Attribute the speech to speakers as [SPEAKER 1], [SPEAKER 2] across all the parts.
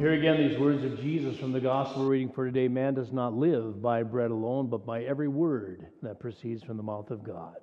[SPEAKER 1] Here again, these words of Jesus from the gospel reading for today Man does not live by bread alone, but by every word that proceeds from the mouth of God.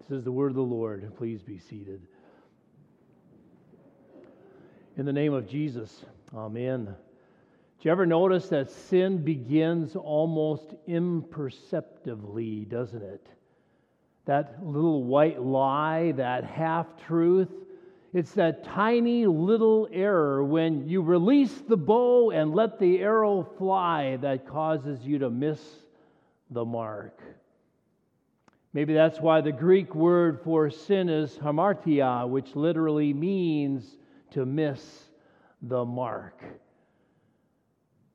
[SPEAKER 1] This is the word of the Lord. Please be seated. In the name of Jesus, Amen. Do you ever notice that sin begins almost imperceptibly, doesn't it? That little white lie, that half truth, it's that tiny little error when you release the bow and let the arrow fly that causes you to miss the mark. Maybe that's why the Greek word for sin is hamartia, which literally means to miss the mark.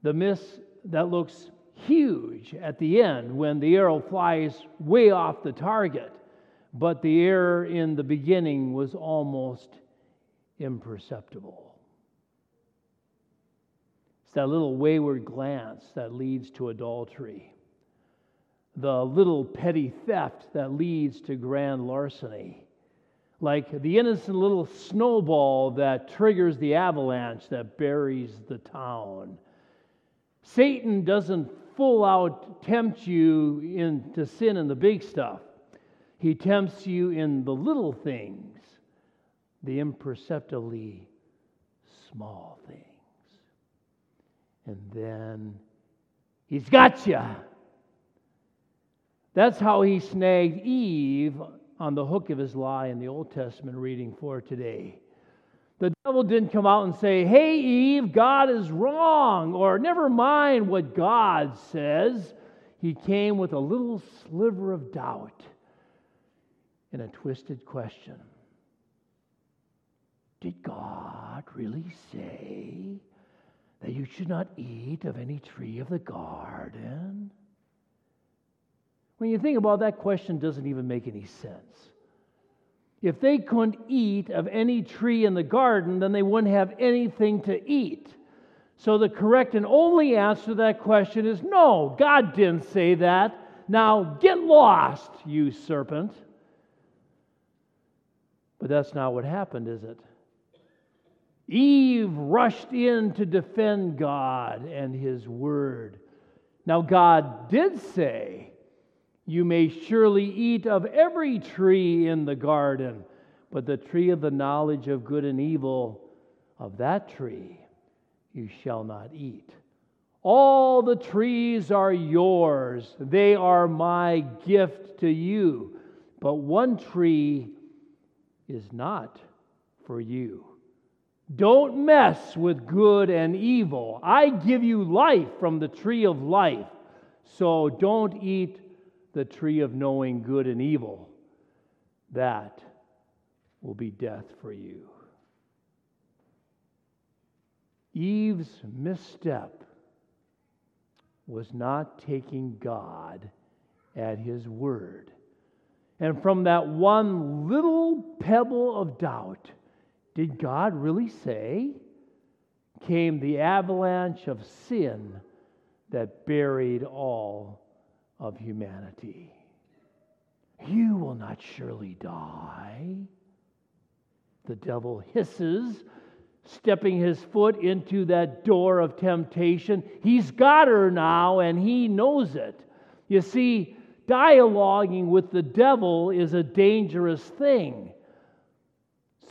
[SPEAKER 1] The miss that looks huge at the end when the arrow flies way off the target, but the error in the beginning was almost imperceptible. It's that little wayward glance that leads to adultery, the little petty theft that leads to grand larceny, like the innocent little snowball that triggers the avalanche that buries the town. Satan doesn't full out tempt you into sin and the big stuff. He tempts you in the little things the imperceptibly small things. And then he's got you. That's how he snagged Eve on the hook of his lie in the Old Testament reading for today. The devil didn't come out and say, Hey, Eve, God is wrong, or never mind what God says. He came with a little sliver of doubt and a twisted question. Did God really say that you should not eat of any tree of the garden? When you think about that question doesn't even make any sense. If they couldn't eat of any tree in the garden, then they wouldn't have anything to eat. So the correct and only answer to that question is no, God didn't say that. Now get lost, you serpent. But that's not what happened, is it? Eve rushed in to defend God and His Word. Now, God did say, You may surely eat of every tree in the garden, but the tree of the knowledge of good and evil, of that tree you shall not eat. All the trees are yours, they are my gift to you, but one tree is not for you. Don't mess with good and evil. I give you life from the tree of life. So don't eat the tree of knowing good and evil. That will be death for you. Eve's misstep was not taking God at his word. And from that one little pebble of doubt, did God really say? Came the avalanche of sin that buried all of humanity. You will not surely die. The devil hisses, stepping his foot into that door of temptation. He's got her now, and he knows it. You see, dialoguing with the devil is a dangerous thing.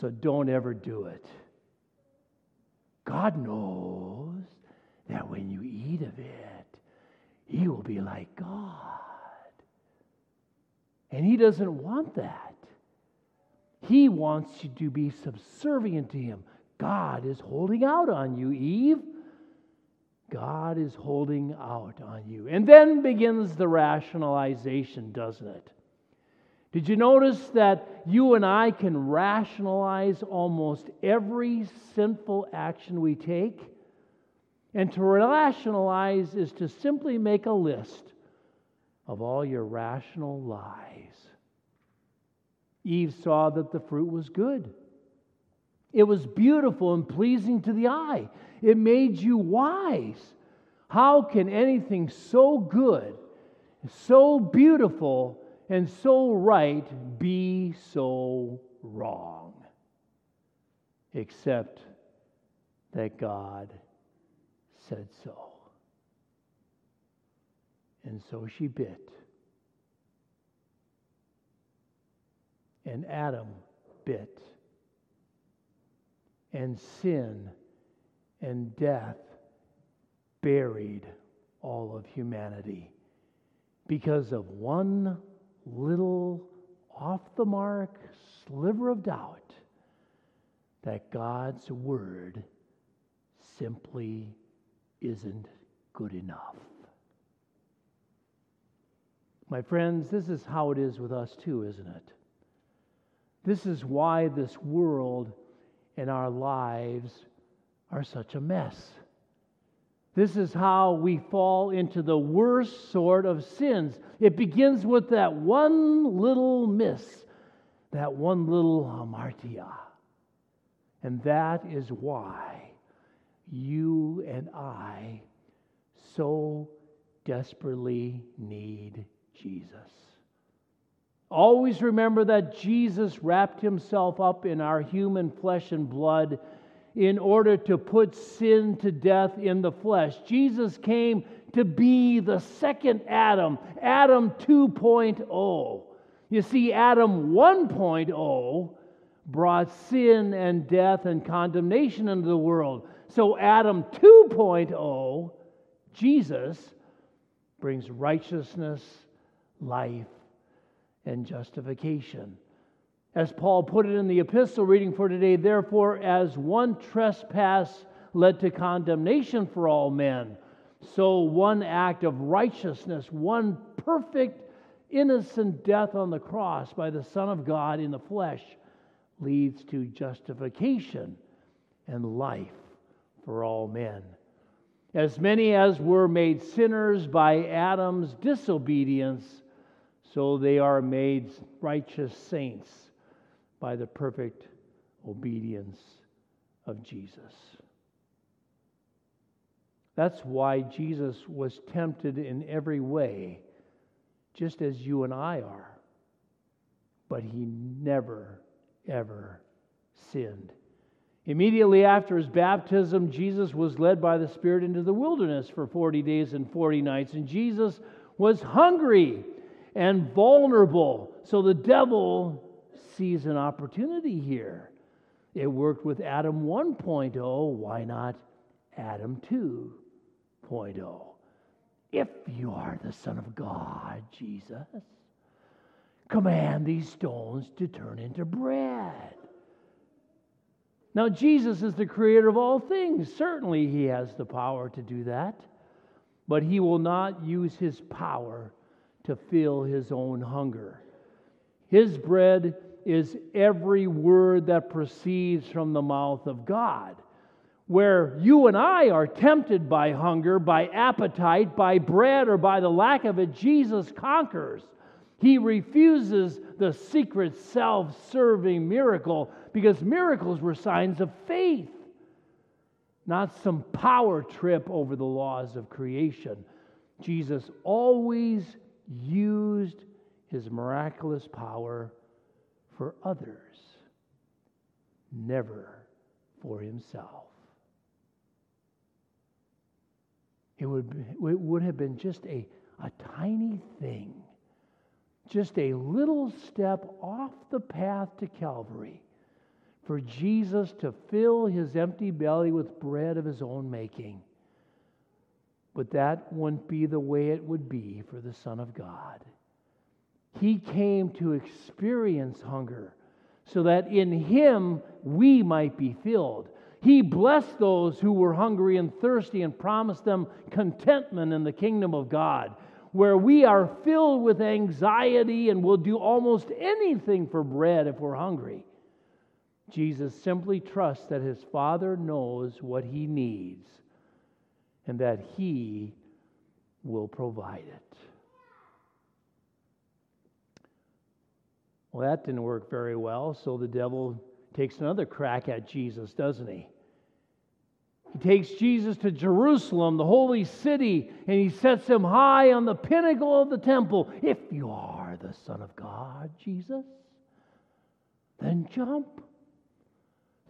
[SPEAKER 1] So don't ever do it. God knows that when you eat of it, you will be like God. And He doesn't want that. He wants you to be subservient to Him. God is holding out on you, Eve. God is holding out on you. And then begins the rationalization, doesn't it? Did you notice that you and I can rationalize almost every sinful action we take? And to rationalize is to simply make a list of all your rational lies. Eve saw that the fruit was good. It was beautiful and pleasing to the eye. It made you wise. How can anything so good, so beautiful, and so right be so wrong, except that God said so. And so she bit. And Adam bit. And sin and death buried all of humanity because of one little off the mark sliver of doubt that God's word simply isn't good enough. My friends, this is how it is with us too, isn't it? This is why this world and our lives are such a mess. This is how we fall into the worst sort of sins. It begins with that one little miss, that one little hamartia. And that is why you and I so desperately need Jesus. Always remember that Jesus wrapped himself up in our human flesh and blood in order to put sin to death in the flesh. Jesus came to be the second Adam, Adam 2.0. You see, Adam 1.0 brought sin and death and condemnation into the world. So, Adam 2.0, Jesus, brings righteousness, life, and justification. As Paul put it in the epistle reading for today, therefore, as one trespass led to condemnation for all men, so one act of righteousness, one perfect, innocent death on the cross by the Son of God in the flesh, leads to justification and life for all men. As many as were made sinners by Adam's disobedience, so they are made righteous saints by the perfect obedience of Jesus. That's why Jesus was tempted in every way, just as you and I are. But he never, ever sinned. Immediately after his baptism, Jesus was led by the Spirit into the wilderness for 40 days and 40 nights. And Jesus was hungry and vulnerable. So the devil sees an opportunity here. It worked with Adam 1.0. Why not Adam 2.0? If you are the Son of God, Jesus, command these stones to turn into bread. Now, Jesus is the creator of all things. Certainly, he has the power to do that. But he will not use his power to fill his own hunger. His bread is every word that proceeds from the mouth of God. Where you and I are tempted by hunger, by appetite, by bread, or by the lack of it, Jesus conquers. He refuses the secret self serving miracle because miracles were signs of faith, not some power trip over the laws of creation. Jesus always used his miraculous power for others, never for himself. It would, it would have been just a, a tiny thing, just a little step off the path to Calvary for Jesus to fill his empty belly with bread of his own making. But that wouldn't be the way it would be for the Son of God. He came to experience hunger so that in him we might be filled. He blessed those who were hungry and thirsty and promised them contentment in the kingdom of God, where we are filled with anxiety and will do almost anything for bread if we're hungry. Jesus simply trusts that his Father knows what he needs and that he will provide it. Well, that didn't work very well, so the devil takes another crack at Jesus, doesn't he? He takes Jesus to Jerusalem, the holy city, and he sets him high on the pinnacle of the temple. If you are the Son of God, Jesus, then jump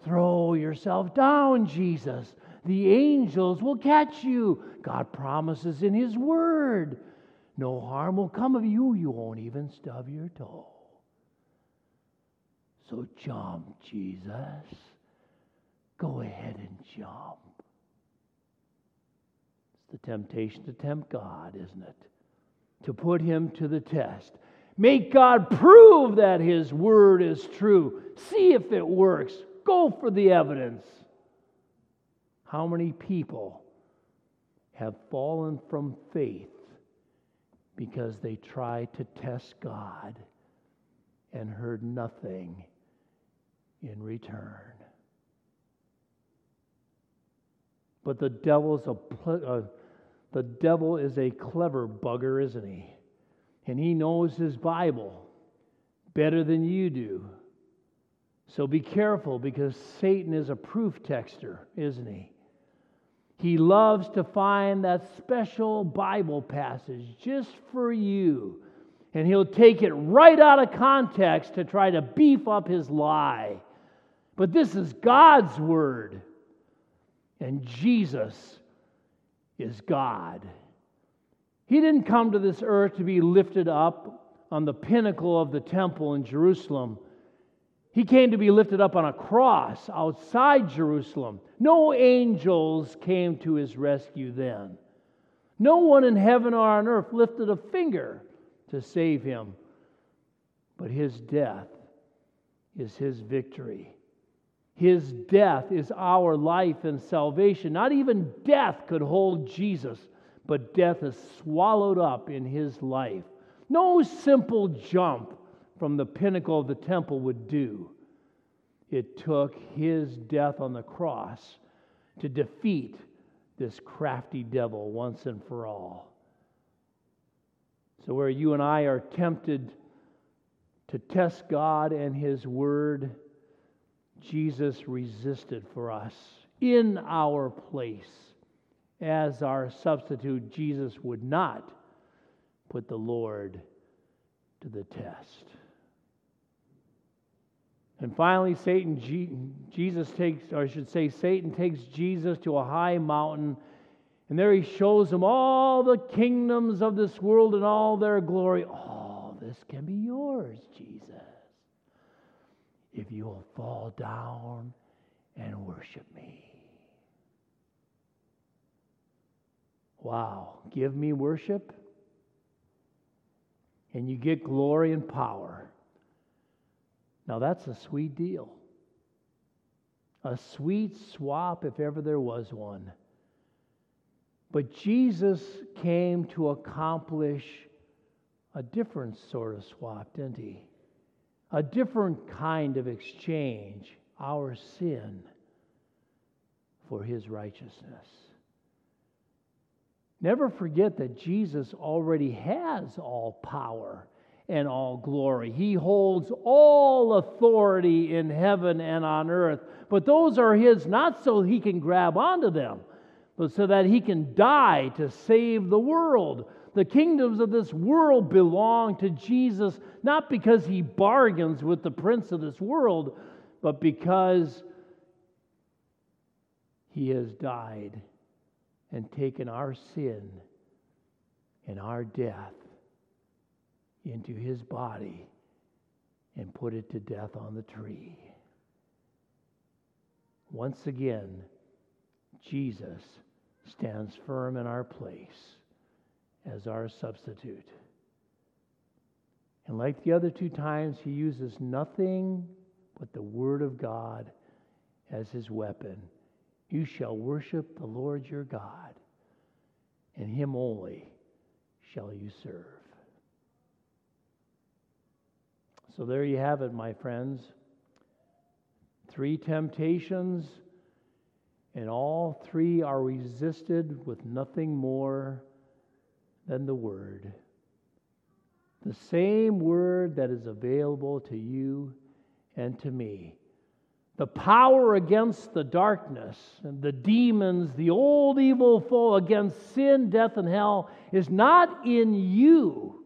[SPEAKER 1] throw yourself down, Jesus. The angels will catch you. God promises in His Word. No harm will come of you. You won't even stub your toe. So jump, Jesus. Go ahead and jump. It's the temptation to tempt God, isn't it? To put Him to the test. Make God prove that His word is true. See if it works. Go for the evidence. How many people have fallen from faith because they tried to test God and heard nothing in return? But the devil's a uh, the devil is a clever bugger, isn't he? And he knows his Bible better than you do. So be careful because Satan is a proof texter, isn't he? He loves to find that special Bible passage just for you. And he'll take it right out of context to try to beef up his lie. But this is God's word. And Jesus is God. He didn't come to this earth to be lifted up on the pinnacle of the temple in Jerusalem he came to be lifted up on a cross outside Jerusalem. No angels came to his rescue then. No one in heaven or on earth lifted a finger to save him. But his death is his victory. His death is our life and salvation. Not even death could hold Jesus, but death is swallowed up in his life. No simple jump from the pinnacle of the temple would do. It took his death on the cross to defeat this crafty devil once and for all. So, where you and I are tempted to test God and His Word, Jesus resisted for us in our place. As our substitute, Jesus would not put the Lord to the test. And finally, Satan, Jesus takes, or I should say, Satan takes Jesus to a high mountain, and there he shows him all the kingdoms of this world and all their glory. All this can be yours, Jesus, if you will fall down and worship me. Wow, give me worship, and you get glory and power. Now, that's a sweet deal. A sweet swap, if ever there was one. But Jesus came to accomplish a different sort of swap, didn't he? A different kind of exchange, our sin for his righteousness. Never forget that Jesus already has all power and all glory. He holds all authority in heaven and on earth. But those are His not so He can grab onto them, but so that He can die to save the world. The kingdoms of this world belong to Jesus, not because He bargains with the prince of this world, but because He has died and taken our sin and our death into his body and put it to death on the tree. Once again, Jesus stands firm in our place as our substitute. And like the other two times, he uses nothing but the Word of God as his weapon. You shall worship the Lord your God, and him only shall you serve. So there you have it, my friends. Three temptations, and all three are resisted with nothing more than the Word. The same Word that is available to you and to me. The power against the darkness and the demons, the old evil foe against sin, death, and hell is not in you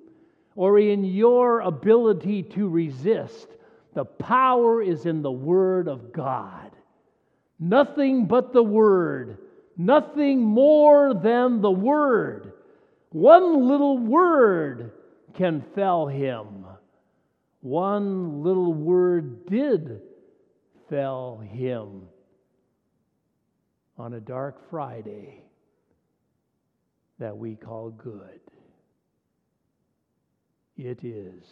[SPEAKER 1] or in your ability to resist. The power is in the Word of God. Nothing but the Word. Nothing more than the Word. One little word can fell him. One little word did fell him on a dark Friday that we call good. It is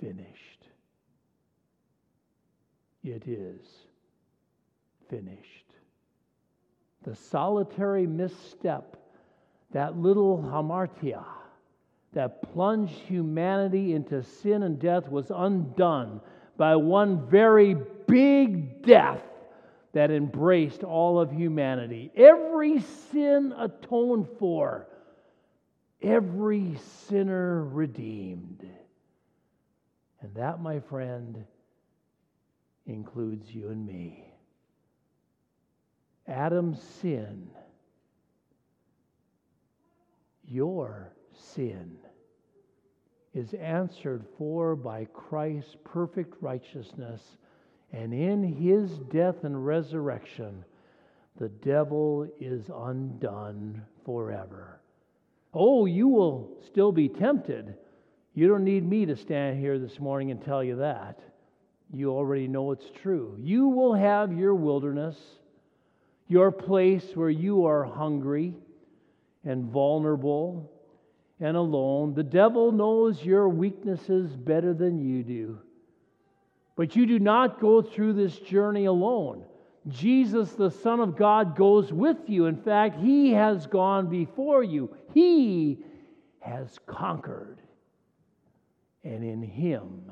[SPEAKER 1] finished. It is finished. The solitary misstep, that little hamartia that plunged humanity into sin and death, was undone by one very big death that embraced all of humanity. Every sin atoned for, every sinner redeemed. And that, my friend, includes you and me. Adam's sin, your sin, is answered for by Christ's perfect righteousness and in his death and resurrection, the devil is undone forever. Oh, you will still be tempted. You don't need me to stand here this morning and tell you that. You already know it's true. You will have your wilderness, your place where you are hungry and vulnerable and alone. The devil knows your weaknesses better than you do. But you do not go through this journey alone. Jesus, the Son of God, goes with you. In fact, He has gone before you, He has conquered. And in Him,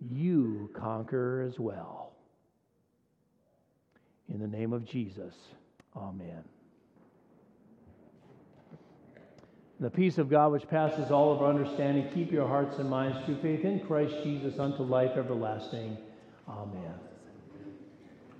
[SPEAKER 1] you conquer as well. In the name of Jesus, Amen. The peace of God, which passes all of our understanding, keep your hearts and minds through faith in Christ Jesus unto life everlasting. Amen.